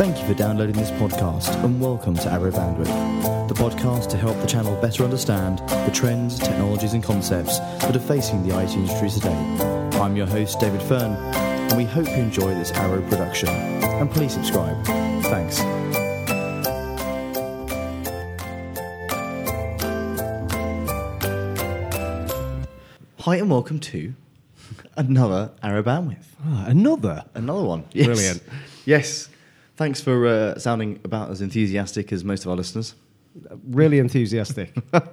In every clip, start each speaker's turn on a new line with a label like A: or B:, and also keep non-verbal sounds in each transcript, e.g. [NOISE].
A: Thank you for downloading this podcast and welcome to Arrow Bandwidth, the podcast to help the channel better understand the trends, technologies, and concepts that are facing the IT industry today. I'm your host, David Fern, and we hope you enjoy this Arrow production. And please subscribe. Thanks. Hi, and welcome to another Arrow Bandwidth.
B: Ah, another.
A: Another one. Yes.
B: Brilliant.
A: Yes. Thanks for uh, sounding about as enthusiastic as most of our listeners.
B: Really enthusiastic. [LAUGHS]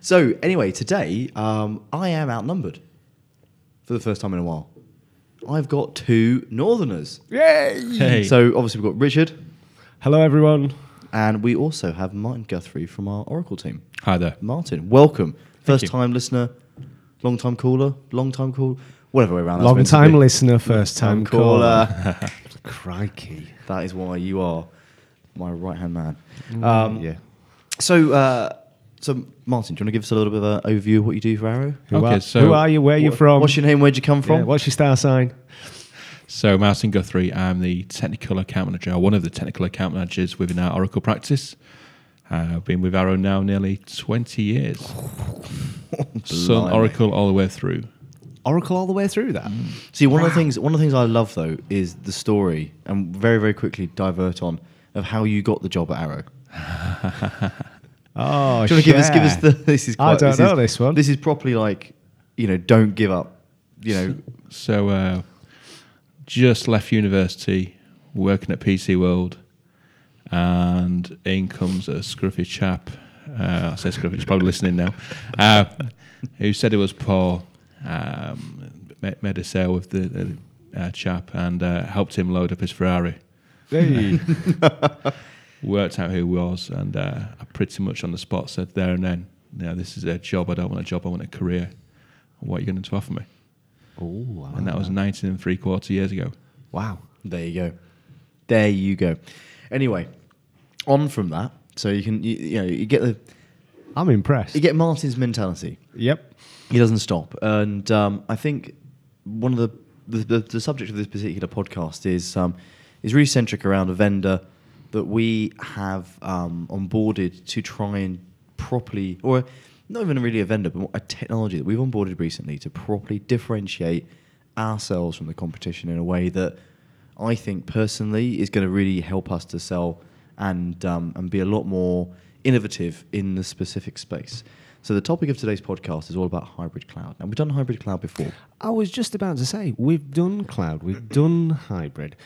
A: So, anyway, today um, I am outnumbered for the first time in a while. I've got two Northerners.
B: Yay!
C: Hey.
A: So, obviously, we've got Richard,
B: Hello, everyone.
A: and we also have Martin Guthrie from our Oracle team.
C: Hi there.
A: Martin, welcome. First
C: you.
A: time listener, long time caller, long time call, whatever way around. that's
B: Long time listener, first time caller.
A: caller. [LAUGHS]
B: Crikey.
A: that is why you are my right hand man. Um,
B: yeah.
A: So, uh, so Martin, do you want to give us a little bit of an overview of what you do for Arrow?
B: Who,
C: Okay,
B: are,
C: so-
B: who are you? Where are you
A: What-
B: from?
A: What's your name? Where'd you come from?
B: Yeah, what's your star sign?
C: So, Martin Guthrie, I'm the technical account manager, or one of the technical account managers within our Oracle practice. Uh, I've been with Arrow now nearly 20 years. [LAUGHS] Sun Oracle all the way through.
B: Oracle all the way through that.
A: See, one of the things, one of the things I love though is the story, and very, very quickly divert on of how you got the job at Arrow. [LAUGHS]
B: Oh,
A: Do you want to give us, give us the? [LAUGHS] This is.
B: I don't
A: this
B: know
A: is,
B: this one.
A: This is properly like, you know, don't give up. You know,
C: So, uh, just left university, working at PC World, and in comes a scruffy chap. Uh, I say scruffy, he's probably listening now. Uh, who said it was Paul. Um, ma- made a sale with the, the uh, chap and uh, helped him load up his Ferrari.
B: Hey. [LAUGHS]
C: Worked out who he was, and uh, I pretty much on the spot said there and then, "Yeah, this is a job. I don't want a job. I want a career. What are you going to offer me?"
B: Ooh, I
C: And that was 19 and three quarter years ago.
B: Wow.
A: there you go, there you go. Anyway, on from that, so you can, you, you know, you get the,
B: I'm impressed.
A: you get Martin's mentality.
B: Yep.
A: He doesn't stop, and um, I think one of the the, the the subject of this particular podcast is um, is really centric around a vendor that we have um, onboarded to try and properly, or not even really a vendor, but a technology that we've onboarded recently to properly differentiate ourselves from the competition in a way that I think personally is going to really help us to sell and um, and be a lot more innovative in the specific space. So the topic of today's podcast is all about hybrid cloud. Now we've done hybrid cloud before.
B: I was just about to say, we've done cloud, we've done hybrid.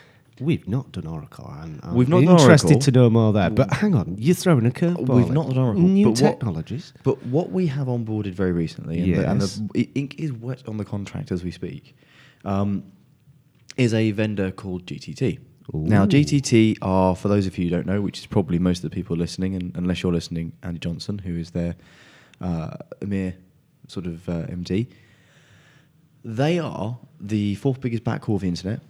B: We've not done Oracle. and I'm
A: We've not
B: interested
A: Oracle.
B: to know more there. But hang on, you're throwing a curveball.
A: We've not done Oracle,
B: New
A: but what-
B: technologies.
A: But what we have onboarded very recently, and, the, and the ink is wet on the contract as we speak, um, is a vendor called GTT. Now, GTT are, for those of you who don't know, which is probably most of the people listening, and unless you're listening, Andy Johnson, who is their uh, mere sort of uh, MD, they are the fourth biggest backhaul of the internet.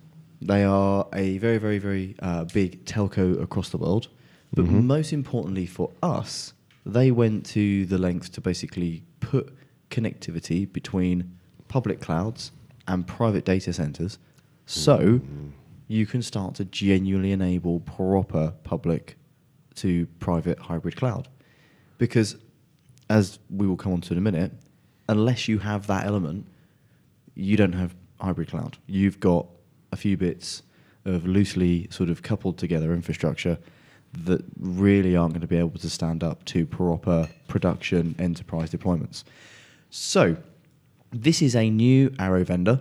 A: They are a very, very, very uh, big telco across the world. But most importantly for us, they went to the length to basically put connectivity between public clouds and private data centers so you can start to genuinely enable proper public to private hybrid cloud. Because, as we will come on to in a minute, unless you have that element, you don't have hybrid cloud. You've got a few bits of loosely sort of coupled together infrastructure that really aren't going to be able to stand up to proper production enterprise deployments. So, this is a new Arrow vendor.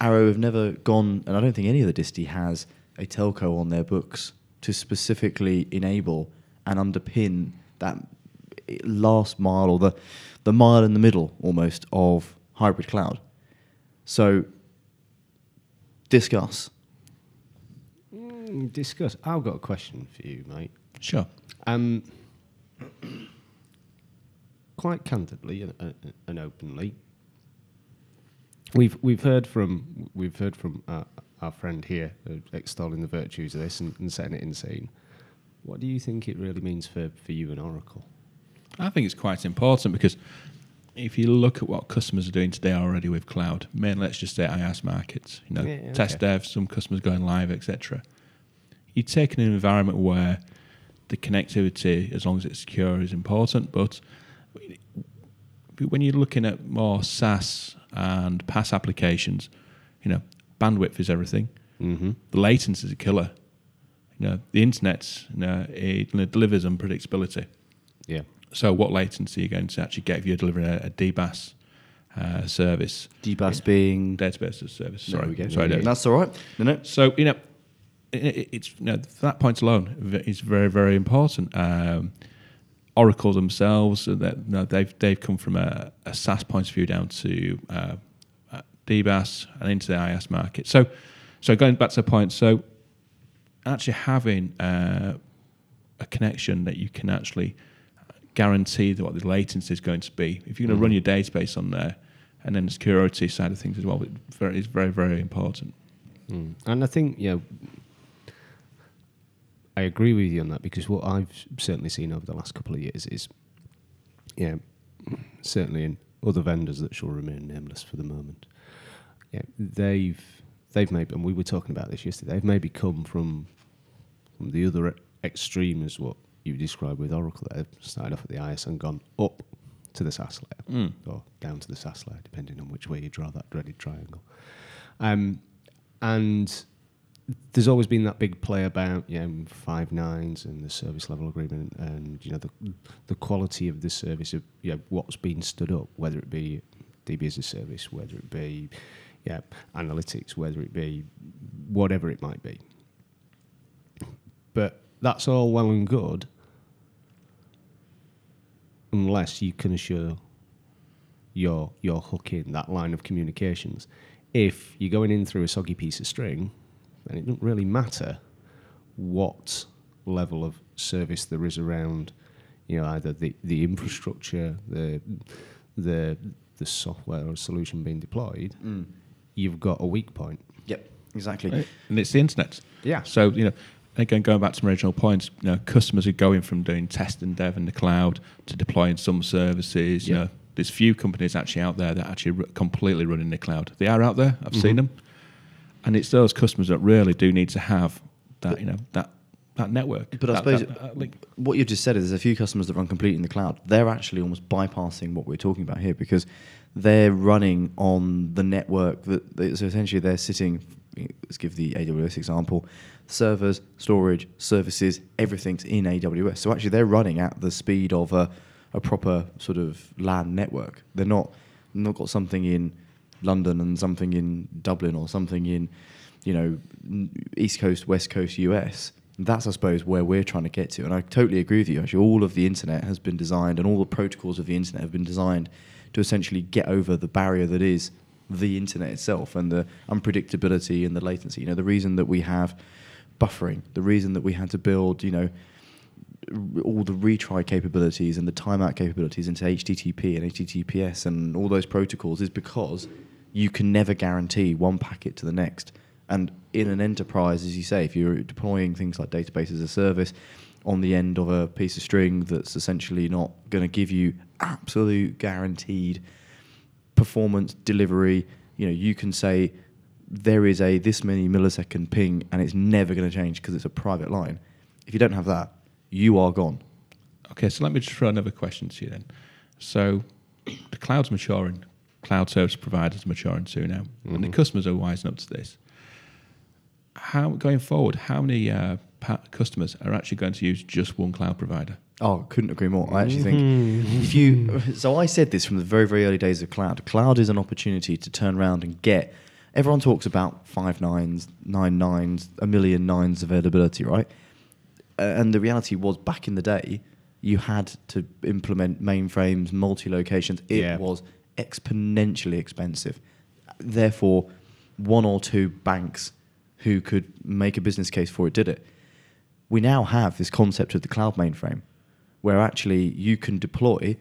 A: Arrow have never gone, and I don't think any of the disty has a telco on their books to specifically enable and underpin that last mile or the, the mile in the middle almost of hybrid cloud. So, discuss.
B: Mm, discuss. I've got a question for you, mate.
C: Sure.
B: Um, quite candidly and, uh, and openly, we've we've heard from we've heard from our, our friend here uh, extolling the virtues of this and, and setting it in scene. What do you think it really means for, for you and Oracle?
C: I think it's quite important because if you look at what customers are doing today already with cloud, mainly let's just say IaaS markets, you know,
B: Yeah,
C: test dev, some customers going live, etc. you take an environment where the connectivity, as long as it's secure, is important. But when you're looking at more SaaS and PaaS applications, you know, bandwidth is everything.
B: Mm-hmm.
C: The latency is a killer. You know, the internet, you know, it delivers unpredictability.
B: Yeah.
C: So, what latency are you going to actually get if you're delivering a, a DBaaS uh, service?
A: DBaaS being.
C: Database as a service. Sorry,
A: go.
C: sorry. no.
A: That's all right. No, no.
C: So you know, it, it- it's you know that point alone is very very important. Um, Oracle themselves, uh, that you know, they've they've come from a, a SaaS point of view down to uh, uh, DBaaS and into the IaaS market. So, so going back to the point, so actually having uh, a connection that you can actually guarantee what the latency is going to be. If you're going to run your database on there, and then the security side of things as well, it very, is very very important.
B: Mm. And I think, yeah, I agree with you on that because what I've certainly seen over the last couple of years is, yeah, certainly in other vendors that shall remain nameless for the moment, yeah, they've they've maybe, and we were talking about this yesterday, they've maybe come from from the other extreme as what you described with Oracle. They've started off at the IaaS and gone up to the SaaS layer
C: Mm.
B: or down to the SaaS layer, depending on which way you draw that dreaded triangle. Um, and there's always been that big play about you know, five nines and the service level agreement and you know the the quality of the service of you know, what's been stood up, whether it be DB as a service, whether it be yeah analytics, whether it be whatever it might be. But that's all well and good, unless you can assure your your hook in that line of communications. If you're going in through a soggy piece of string, then it doesn't really matter what level of service there is around, you know, either the, the infrastructure, the the the software or solution being deployed.
A: Mm.
B: You've got a weak point.
A: Yep, exactly.
C: Right? And it's the internet.
B: Yeah.
C: So, you know, again, going back to my original points, you know, customers are going from doing test and dev in the cloud to deploying some services. You know, there's few companies actually out there that actually r- completely run in the cloud. They are out there. I've mm-hmm. seen them, and it's those customers that really do need to have that, you know, that that network.
A: But I suppose
C: that- that
A: what you've just said is there's a few customers that run completely in the cloud. They're actually almost bypassing what we're talking about here because they're running on the network that they, so essentially they're sitting. Let's give the AWS example: servers, storage, services, everything's in AWS. So actually, they're running at the speed of a, a proper sort of LAN network. They're not not got something in London and something in Dublin or something in you know East Coast, West Coast, US. That's I suppose where we're trying to get to, and I totally agree with you. Actually, all of the internet has been designed, and all the protocols of the internet have been designed to essentially get over the barrier that is the internet itself and the unpredictability and the latency. You know, the reason that we have buffering, the reason that we had to build, you know, all the retry capabilities and the timeout capabilities into HTTP and HTTPS and all those protocols is because you can never guarantee one packet to the next. And in an enterprise, as you say, if you're deploying things like database as a service on the end of a piece of string that's essentially not going to give you absolute guaranteed performance delivery, you know, you can say there is a this many millisecond ping and it's never going to change because it's a private line. If you don't have that, you are gone.
C: Okay, so let me just throw another question to you then. So, the cloud's maturing, cloud service providers are maturing too now, and the
B: Mhm.
C: customers are wising up to this. How going forward? How many uh, pa- customers are actually going to use just one cloud provider?
A: Oh, couldn't agree more. I actually think if you. So I said this from the very, very early days of cloud. Cloud is an opportunity to turn around and get. Everyone talks about five nines, nine nines, a million nines availability, right? Uh, and the reality was back in the day, you had to implement mainframes, multi locations. It
B: Yeah.
A: was exponentially expensive. Therefore, one or two banks who could make a business case for it did it. We now have this concept of the cloud mainframe where actually you can deploy.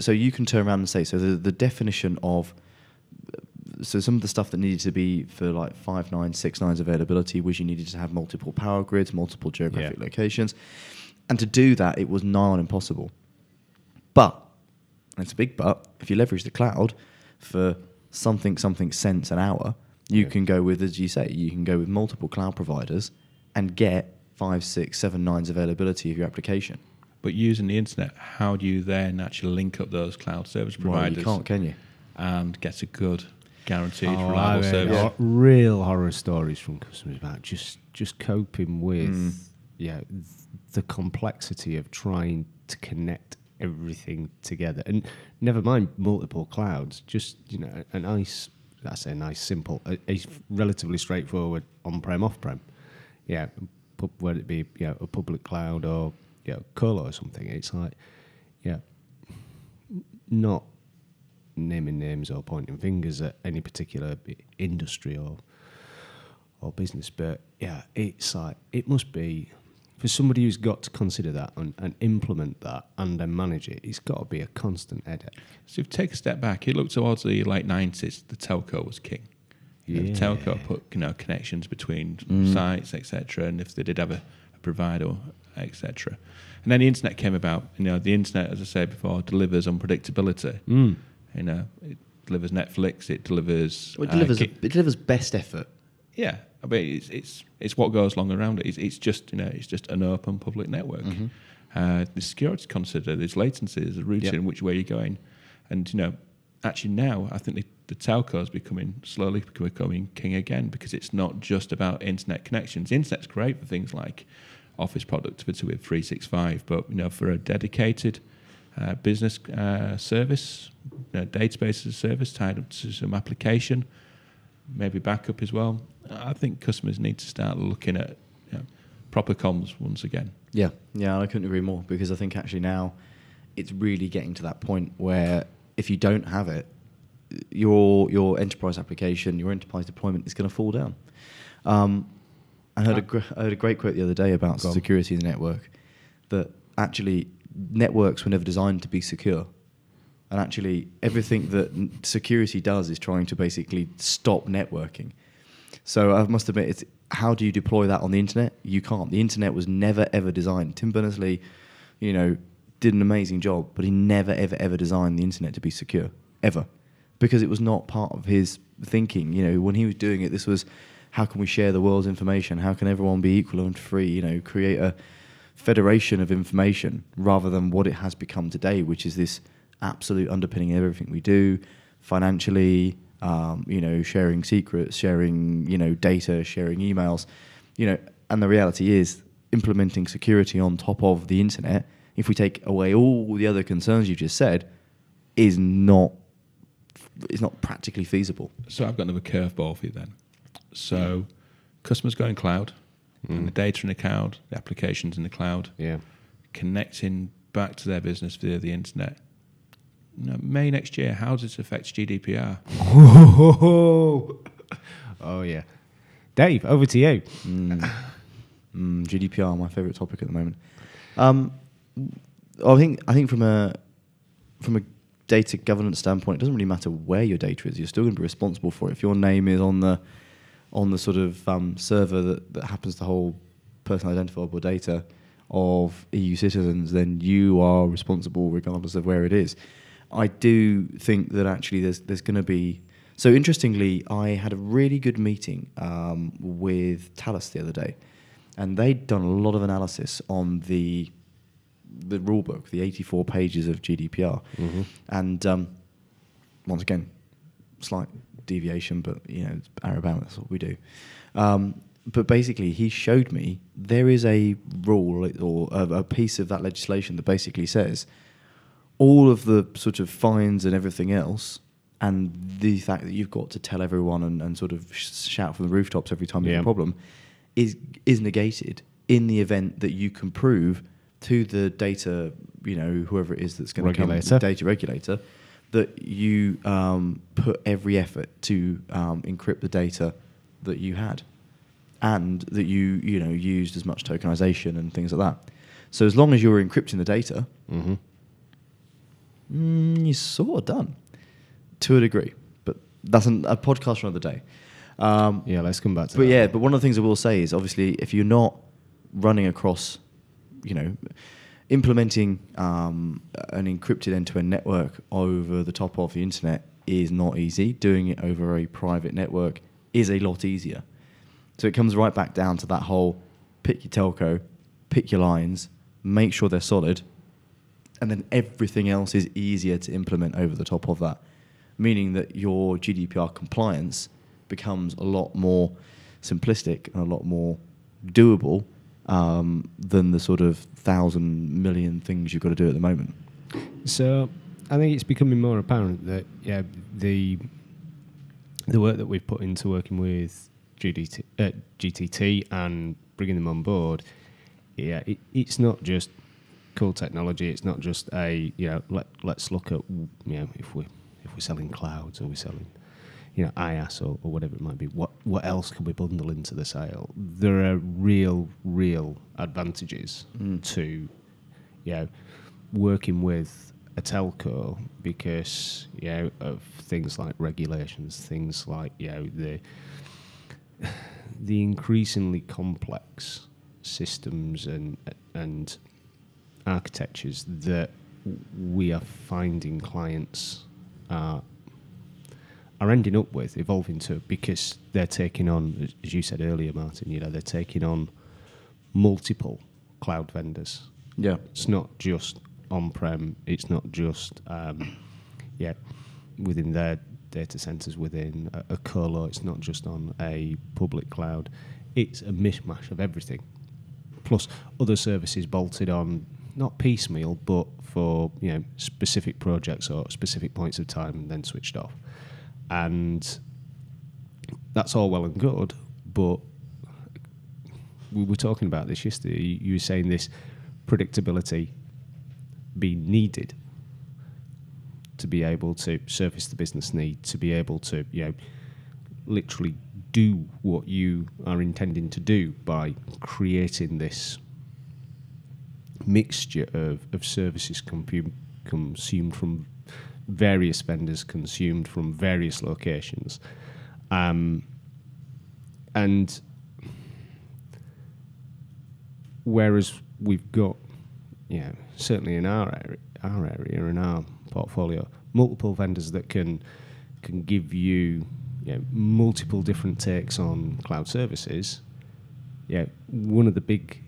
A: So you can turn around and say, so the, the definition of so some of the stuff that needed to be for like five nines, six nines availability was you needed to have multiple power grids, multiple geographic
B: Yeah.
A: locations, and to do that it was nigh on impossible. But and it's a big but. If you leverage the cloud for something something cents an hour, you
B: Yeah.
A: can go with, as you say, you can go with multiple cloud providers and get five, six, seven nines availability of your application.
C: But using the internet, how do you then actually link up those cloud service
A: Well,
C: providers
A: you can't, can you?
C: and get a good, guaranteed,
B: Oh,
C: reliable
B: I've
C: service?
B: ho- real horror stories from customers about just just coping with
A: Mm.
B: yeah the complexity of trying to connect everything together, and never mind multiple clouds. Just you know, a, a nice I say nice, simple, a, a relatively straightforward on-prem, off-prem. Yeah, pu- whether it be you know, a public cloud or you know, Colo or something. It's like yeah, not naming names or pointing fingers at any particular industry or or business, but yeah, it's like it must be for somebody who's got to consider that and, and implement that and then manage it. It's got to be a constant headache.
C: So if you take a step back, you look towards the late nineties, the telco was king. You know, The telco put you know connections between
A: Mm.
C: sites, etc. And if they did have a, a provider, etc. And then the internet came about. You know, the internet, as I said before, delivers unpredictability.
B: Mm.
C: You know, it delivers Netflix, it delivers.
A: Well, it
C: uh,
A: delivers,
C: ki-
A: it delivers best effort.
C: yeah, I mean, it's it's it's what goes along around it. It's, it's just you know, it's just an open public network.
A: Mhm.
C: Uh, the security considered, there's latency, there's a routing,
A: Yep.
C: which way you're going, and you know, actually now I think the, the telco is becoming slowly becoming king again because it's not just about internet connections. Internet's great for things like office productivity with 365, but you know, for a dedicated uh, business uh, service, you know, database as a service tied up to some application, maybe backup as well. I think customers need to start looking at you know, proper comms once again.
A: Yeah, yeah, I couldn't agree more because I think actually now it's really getting to that point where if you don't have it, your your enterprise application, your enterprise deployment is going to fall down. Um, I heard, a gr- I heard a great quote the other day about
B: Go
A: security in the network that actually networks were never designed to be secure. And actually, everything that n- security does is trying to basically stop networking. So I must admit, it's how do you deploy that on the internet? You can't. The internet was never ever designed. Tim Berners Lee, you know, did an amazing job, but he never ever ever designed the internet to be secure ever, because it was not part of his thinking. You know, when he was doing it, this was how can we share the world's information? How can everyone be equal and free? You know, create a federation of information rather than what it has become today, which is this absolute underpinning of everything we do, financially, um, you know, sharing secrets, sharing, you know, data, sharing emails, you know, and the reality is implementing security on top of the internet, if we take away all the other concerns you've just said, is not is not practically feasible.
C: So I've got another curveball for you then. So customers going cloud, and the data in the cloud, the applications in the cloud,
B: Yeah.
C: connecting back to their business via the internet. You know, May next year, how does this affect GDPR? [LAUGHS]
B: oh yeah. Dave, over to you.
A: Mm. Mm, GDPR, my favourite topic at the moment. Um, I think I think from a from a data governance standpoint, it doesn't really matter where your data is. You're still going to be responsible for it. If your name is on the on the sort of um, server that, that happens to hold personal identifiable data of EU citizens, then you are responsible regardless of where it is. I do think that actually there's there's going to be. So interestingly, I had a really good meeting um, with Thales the other day, and they'd done a lot of analysis on the the rule book, the 84 pages of GDPR, and um, once again, slight deviation, but you know, it's Arabama, that's what we do. Um, but basically, he showed me there is a rule or a, a piece of that legislation that basically says all of the sort of fines and everything else, and the fact that you've got to tell everyone and, and sort of sh- shout from the rooftops every time you have a problem, is is negated in the event that you can prove to the data, you know, whoever it is that's going to come, the data regulator, that you um, put every effort to um, encrypt the data that you had, and that you you know used as much tokenization and things like that. So as long as you're encrypting the data,
B: Mm-hmm.
A: mm, you're sort of done to a degree. But that's an, a podcast for another day. Um,
B: Yeah, let's come back to
A: but
B: that.
A: yeah, but one of the things I will say is obviously if you're not running across, you know, implementing um, an encrypted end-to-end network over the top of the internet is not easy. Doing it over a private network is a lot easier. So it comes right back down to that whole pick your telco, pick your lines, make sure they're solid, and then everything else is easier to implement over the top of that. Meaning that your GDPR compliance becomes a lot more simplistic and a lot more doable um, than the sort of thousand million things you've got to do at the moment.
B: So I think it's becoming more apparent that yeah the the work that we've put into working with GDT, uh, GTT and bringing them on board, yeah, it, it's not just cool technology. It's not just a you know let let's look at you know if we if we're selling clouds or we're selling you know IaaS or, or whatever it might be. What what else can we bundle into the sale? There are real real advantages
A: Mm.
B: to you know working with a telco because you know of things like regulations, things like you know the [SIGHS] the increasingly complex systems and and architectures that we are finding clients are are ending up with evolving to because they're taking on as you said earlier Martin you know they're taking on multiple cloud vendors
A: Yeah.
B: it's not just on-prem. It's not just um, yeah within their data centers within a, a colo. It's not just on a public cloud. It's a mishmash of everything, plus other services bolted on, not piecemeal, but for you know specific projects or specific points of time, and then switched off. And that's all well and good, but we were talking about this yesterday. You, were saying this predictability being needed to be able to service the business need, to be able to, you know, literally do what you are intending to do by creating this mixture of, of services consumed from various vendors, consumed from various locations. Um, and whereas we've got, you know, certainly in our area, our area in our portfolio, multiple vendors that can can give you, you know, multiple different takes on cloud services. Yeah, one of the big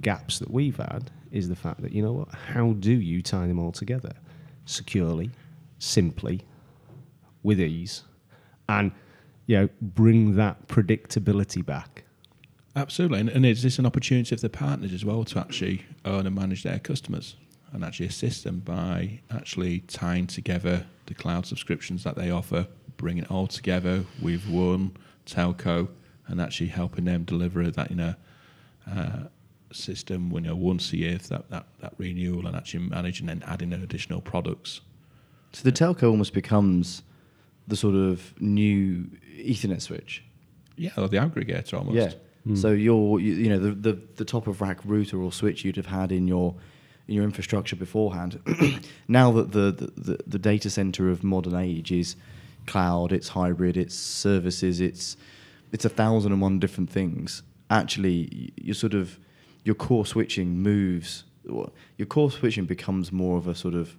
B: gaps that we've had is the fact that you know what? How do you tie them all together securely, simply, with ease, and you know, bring that predictability back?
C: Absolutely, and, and is this an opportunity for the partners as well to actually own and manage their customers and actually assist them by actually tying together the cloud subscriptions that they offer, bringing it all together with one telco, and actually helping them deliver that you know uh, system you know once a year that, that that renewal and actually managing and adding in additional products.
A: So the telco almost becomes the sort of new Ethernet switch.
C: Yeah, or the aggregator almost.
A: Yeah.
B: Mm.
A: So your, you, you know, the, the the top of rack router or switch you'd have had in your in your infrastructure beforehand. [CLEARS THROAT] now that the, the, the, the data center of modern age is cloud, it's hybrid, it's services, it's it's a thousand and one different things. Actually, y- your sort of your core switching moves. Your core switching becomes more of a sort of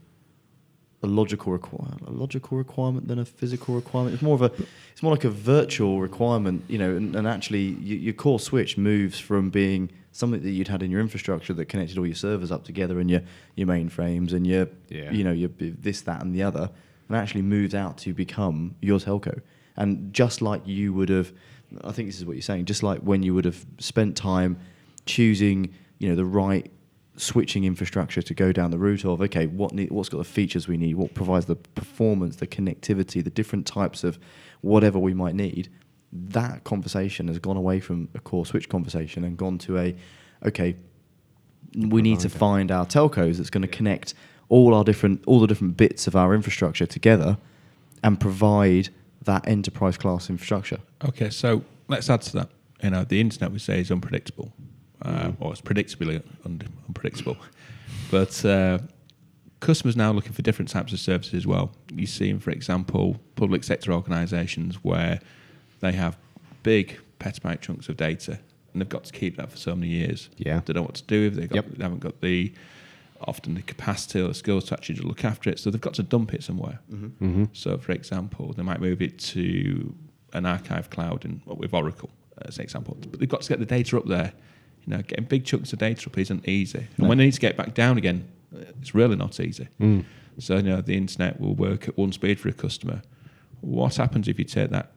A: a logical requirement, a logical requirement than a physical requirement. It's more of a, it's more like a virtual requirement, you know. And, and actually, y your core switch moves from being something that you'd had in your infrastructure that connected all your servers up together and your your mainframes and your,
B: Yeah.
A: you know, your this, that, and the other, and actually moves out to become your telco. And just like you would have, I think this is what you're saying. Just like when you would have spent time choosing, you know, the right switching infrastructure to go down the route of okay what need, what's got the features we need? What provides the performance the connectivity the different types of whatever we might need? That conversation has gone away from a core switch conversation and gone to a okay we need to find our telcos that's going to connect all our different all the different bits of our infrastructure together and provide that enterprise class infrastructure.
C: Okay, so let's add to that. You know, the internet we say is unpredictable, uh, or it's predictably un- unpredictable. But uh, customers now looking for different types of services as well. You see, for example, public sector organisations where they have big petabyte chunks of data, and they've got to keep that for so many years.
B: Yeah.
C: They don't know what to do with it. They've got,
B: Yep.
C: They haven't got the often the capacity or the skills to actually look after it, so they've got to dump it somewhere.
B: Mm-hmm.
C: So, for example, they might move it to an archive cloud in, with Oracle, as an example. But they've got to get the data up there You know, getting big chunks of data up isn't easy, and when they need to get back down again, it's really not easy.
B: Mm.
C: So you know, the internet will work at one speed for a customer. What happens if you take that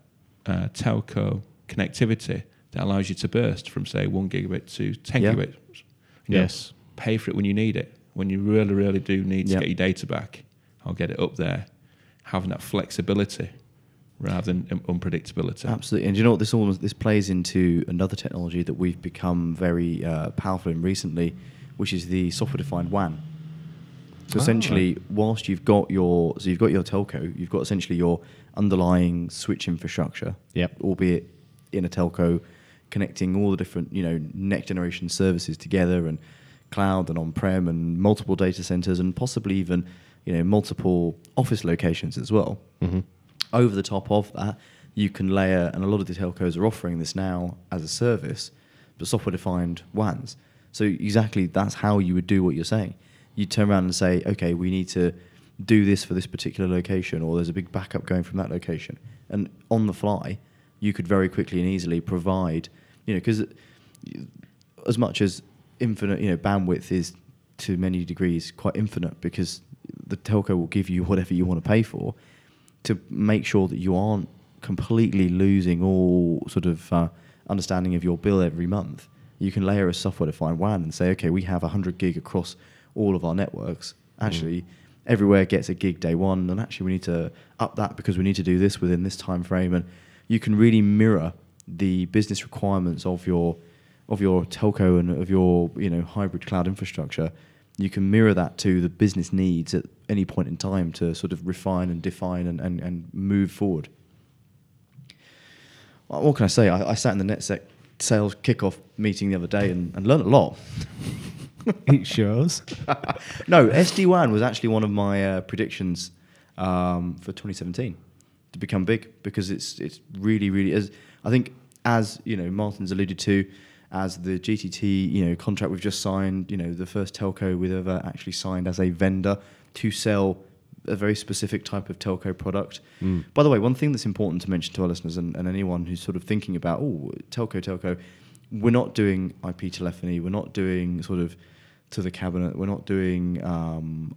C: uh, telco connectivity that allows you to burst from say one gigabit to ten
A: Yeah.
C: gigabit? You know,
B: Yes.
C: pay for it when you need it. When you really, really do need to get your data back, I'll get it up there. Having that flexibility rather than unpredictability.
A: Absolutely, and you know what? This almost this plays into another technology that we've become very uh, powerful in recently, which is the software-defined WAN. So
B: Ah.
A: essentially, whilst you've got your so you've got your telco, you've got essentially your underlying switch infrastructure,
B: Yep.
A: albeit in a telco, connecting all the different you know next generation services together and cloud and on-prem and multiple data centers and possibly even you know multiple office locations as well
B: hmm
A: over the top of that, you can layer, and a lot of the telcos are offering this now as a service, but software defined WANs. So, exactly that's how you would do what you're saying. You turn around and say, okay, we need to do this for this particular location, or there's a big backup going from that location. And on the fly, you could very quickly and easily provide, you know, because uh, as much as infinite, you know, bandwidth is to many degrees quite infinite because the telco will give you whatever you want to pay for to make sure that you aren't completely losing all sort of uh, understanding of your bill every month. You can layer a software-defined WAN and say, okay, we have 100 gig across all of our networks. Actually, everywhere gets a gig day one, and actually we need to up that because we need to do this within this time frame. And you can really mirror the business requirements of your of your telco and of your you know hybrid cloud infrastructure. You can mirror that to the business needs at any point in time to sort of refine and define and, and, and move forward. What can I say? I, I sat in the NetSec sales kickoff meeting the other day and, and learned a lot. [LAUGHS]
B: it shows. [LAUGHS]
A: no, SD WAN was actually one of my uh, predictions um, for 2017 to become big because it's it's really really as I think as you know Martin's alluded to as the GTT you know contract we've just signed you know the first telco we've ever actually signed as a vendor to sell a very specific type of telco product.
B: Mm.
A: By the way, one thing that's important to mention to our listeners and, and anyone who's sort of thinking about, oh, telco, telco, we're not doing IP telephony, we're not doing sort of to the cabinet, we're not doing um,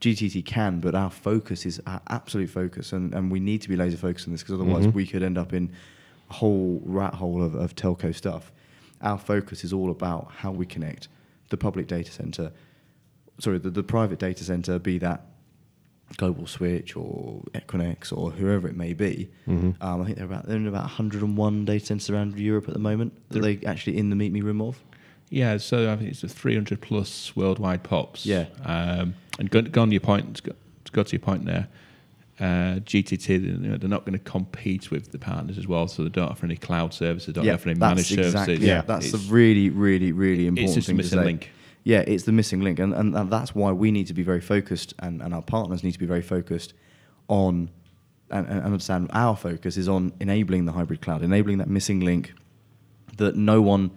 A: GTT can, but our focus is our absolute focus, and, and we need to be laser focused on this because otherwise
B: Mhm.
A: we could end up in a whole rat hole of, of telco stuff. Our focus is all about how we connect the public data center, sorry, the, the private data center, be that Global Switch or Equinix or whoever it may be.
B: Mhm.
A: Um, I think they're about they're in about 101 data centers around Europe at the moment that they're actually in the meet me room of.
C: Yeah, so I think it's a 300 plus worldwide pops.
A: Yeah.
C: Um, and go, go on to your point, to go, to go to your point there, uh, GTT, they're not going to compete with the partners as well, so they don't offer any cloud services, don't offer any managed
A: exactly,
C: services.
A: Yeah, that's
C: it's,
A: the really, really, really important
C: it's just a
A: thing to
C: missing
A: say.
C: link.
A: Yeah, it's the missing link, and, and, and that's why we need to be very focused, and, and our partners need to be very focused on, and, and understand our focus is on enabling the hybrid cloud, enabling that missing link that no one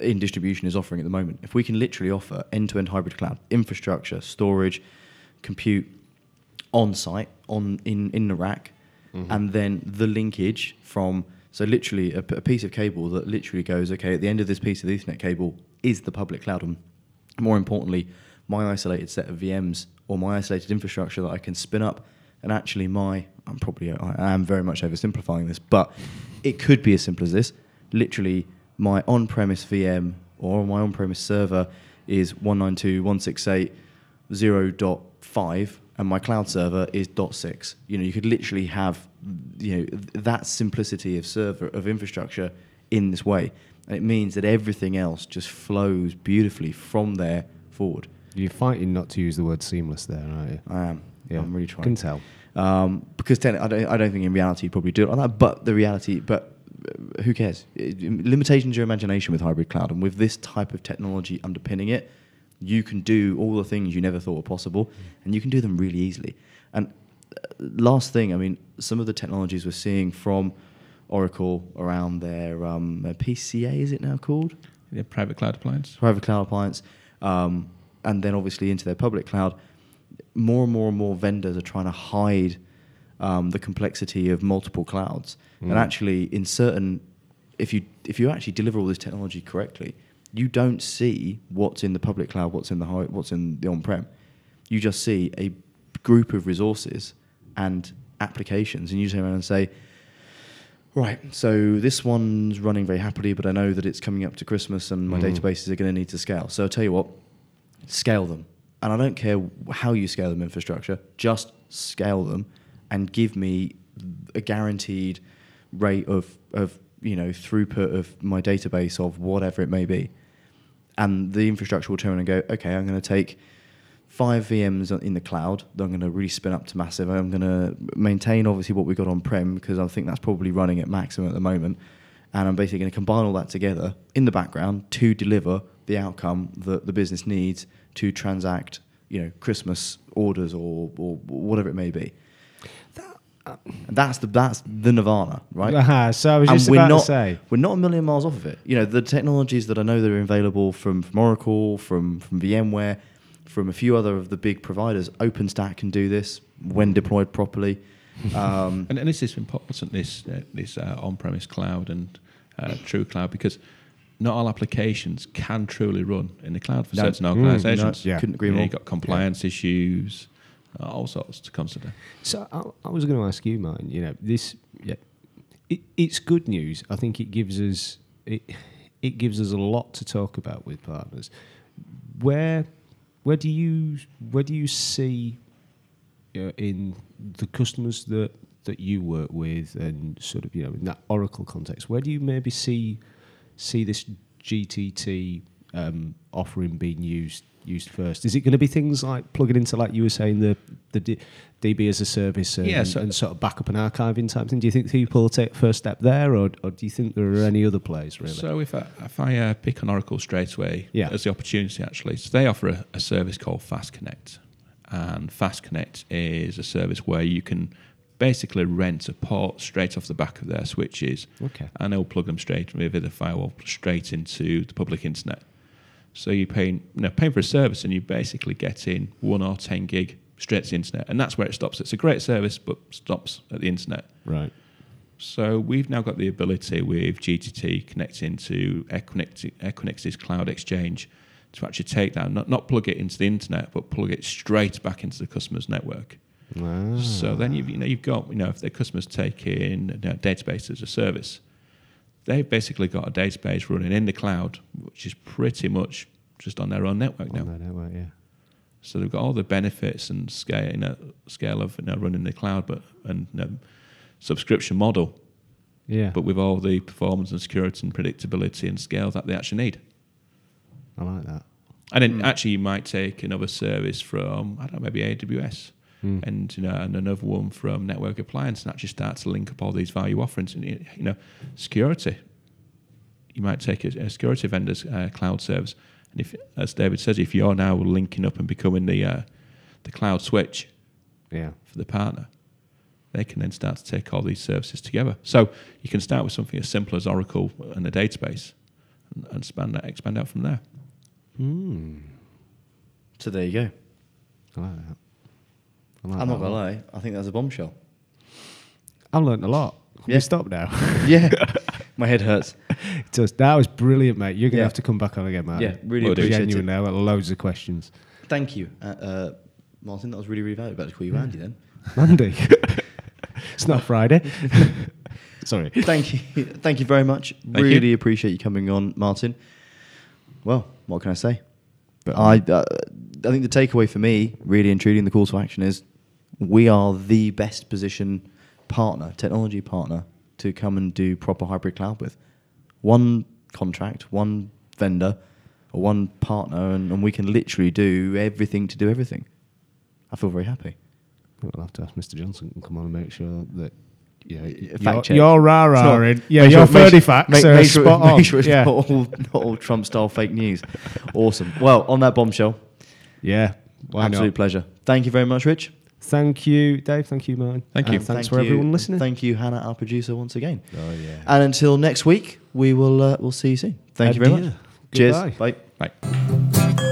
A: in distribution is offering at the moment. If we can literally offer end-to-end hybrid cloud infrastructure, storage, compute on site, on in in the rack, mm-hmm. and then the linkage from so literally a piece of cable that literally goes okay at the end of this piece of the Ethernet cable is the public cloud, and more importantly, my isolated set of VMs or my isolated infrastructure that I can spin up, and actually my I'm probably I am very much oversimplifying this, but it could be as simple as this. Literally, my on-premise VM or my on-premise server is 192.168.0.5 and my cloud server is .6. You know, you could literally have you know th- that simplicity of server of infrastructure in this way. And it means that everything else just flows beautifully from there forward.
B: You're fighting not to use the word seamless there, aren't you?
A: I am.
B: Yeah.
A: I'm really trying.
B: Can tell.
A: Um, because then I don't, I don't think in reality you'd probably do it like that. But the reality, but uh, who cares? It- limitations your imagination with hybrid cloud, and with this type of technology underpinning it, you can do all the things you never thought were possible, and you can do them really easily. And uh, last thing, I mean, some of the technologies we're seeing from Oracle around their um, their PCA, is it now called?
C: Yeah, private cloud appliance.
A: private cloud appliance, um, and then obviously into their public cloud, more and more and more vendors are trying to hide um, the complexity of multiple clouds. And
B: Mm.
A: actually, in certain, if you if you actually deliver all this technology correctly, you don't see what's in the public cloud, what's in the high, what's in the on-prem. You just see a group of resources and applications, and you turn around and say, right, so this one's running very happily, but I know that it's coming up to Christmas, and my
B: Mm.
A: databases are going to need to scale. So I'll tell you what, scale them, and I don't care how you scale them infrastructure, just scale them, and give me a guaranteed rate of of you know throughput of my database of whatever it may be and the infrastructure will turn and go, okay, I'm going to take five VMs in the cloud that I'm going to really spin up to massive. I'm going to maintain obviously what we've got on prem because I think that's probably running at maximum at the moment. And I'm basically going to combine all that together in the background to deliver the outcome that the business needs to transact, you know, Christmas orders or, or whatever it may be. And uh, that's the that's the nirvana, right?
B: Aha, [LAUGHS] so I was
A: and
B: just about
A: not
B: to say.
A: we're not a million miles off of it. You know, the technologies that I know that are available from, from Oracle, from from VMware, from a few other of the big providers, OpenStack can do this when deployed properly. [LAUGHS] Um,
C: And, and this is important, this uh, this uh, on-premise cloud and uh, true cloud, because not all applications can truly run in the cloud for
A: No.
C: certain
A: Mm,
C: organisations.
A: no,
B: Yeah.
A: couldn't agree
C: You know,
A: more.
C: You've got compliance issues, uh, all sorts to consider.
B: So I, I was going to ask you, Martin. You know, this yeah, it, it's good news. I think it gives us it it gives us a lot to talk about with partners. Where where do you where do you see uh, in the customers that that you work with and sort of you know in that Oracle context? Where do you maybe see see this GTT um, offering being used used first? Is it going to be things like plugging into, like you were saying, the the D- DB as a service and,
C: Yeah, so-
B: and sort of backup and archiving type thing? Do you think people will take the first step there, or, or do you think there are any other plays really?
C: So if I, if I uh, pick on Oracle straight away
B: Yeah.
C: as the opportunity, actually, so they offer a, a service called FastConnect, and FastConnect is a service where you can basically rent a port straight off the back of their switches,
B: Okay.
C: and they'll plug them straight via the firewall straight into the public internet. So you're paying, you know, paying for a service, and you basically get in one or ten gig straight to the internet, and that's where it stops. It's a great service, but stops at the internet.
B: right.
C: So we've now got the ability with GTT connecting to Equinix, Equinix's cloud exchange to actually take that, not, not plug it into the internet, but plug it straight back into the customer's network.
B: Ah.
C: So then you've, you know, you've got, you know, if the customer's taking you know, database as a service, they've basically got a database running in the cloud, which is pretty much just on their own network now.
B: On that network, yeah.
C: So they've got all the benefits and scale, you know, scale of you know, running the cloud, but and you know, subscription model,
B: Yeah,
C: but with all the performance and security and predictability and scale that they actually need.
B: I like that.
C: And then hmm. actually, you might take another service from I don't know, maybe AWS,
B: Hmm.
C: and you know, and another one from Network Appliance, and actually start to link up all these value offerings. And you know, security. You might take a, a security vendor's uh, cloud service, and if, as David says, if you're now linking up and becoming the uh, the cloud switch,
B: Yeah.
C: for the partner, they can then start to take all these services together. So you can start with something as simple as Oracle and a database, and, and expand that, expand out from there.
B: Hmm.
A: so there you go.
B: I like that. I like
A: I'm not gonna lie, I think that's a bombshell.
B: I've learned a lot. Can
A: Yeah.
B: we stop now? [LAUGHS]
A: yeah, my head hurts. [LAUGHS]
B: It does. That was brilliant, mate. You're going to
A: Yeah.
B: have to come back on again, mate.
A: Yeah, really appreciate
B: Genuine now. Loads of questions.
A: Thank you, uh, uh, Martin. That was really really valuable. About to call you Andy then. [LAUGHS]
B: Andy. it's not Friday. Sorry.
A: Thank you, thank you very much.
C: Thank
A: really
C: you.
A: appreciate you coming on, Martin. Well, what can I say?
B: But-
A: I uh, I think the takeaway for me, really and truly, in the call to action is we are the best position partner, technology partner, to come and do proper hybrid cloud with. One contract, one vendor, or one partner, and, and we can literally do everything to do everything. I feel very happy.
B: We'll have to ask Mr. Johnson to come on and make sure that yeah,
A: Fact
B: you're,
A: check.
B: you're rah. Yeah, your
A: sure- make
B: 30
A: sure-
B: facts
A: make-
B: are
A: make sure,
B: spot on.
A: Make sure it's
B: yeah.
A: not, all, not all Trump style fake news. awesome. Well, on that bombshell,
B: yeah. Why
A: absolute
B: not?
A: pleasure. Thank you very much, Rich.
B: Thank you, Dave. Thank you, Martin.
C: Thank you.
B: And thanks
A: Thank
B: for
A: you-
B: everyone listening.
A: Thank you, Hannah, our producer, once again.
B: oh, yeah.
A: And until next week, we will uh, we'll see you soon. Thank you very much.
B: Adieu.
A: Cheers.
B: Goodbye.
A: Bye.
C: Right.